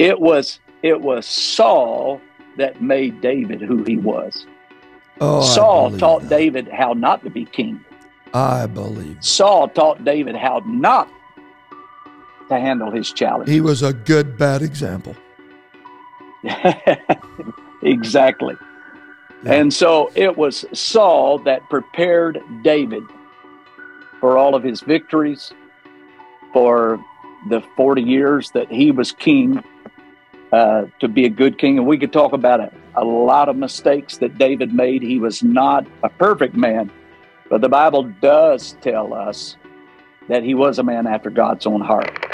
It was it was Saul that made David who he was. Oh, Saul taught that. David how not to be king. I believe. Saul taught David how not to handle his challenge. He was a good bad example. exactly. Yeah. And so it was Saul that prepared David for all of his victories, for the 40 years that he was king, uh, to be a good king. And we could talk about a, a lot of mistakes that David made. He was not a perfect man, but the Bible does tell us that he was a man after God's own heart.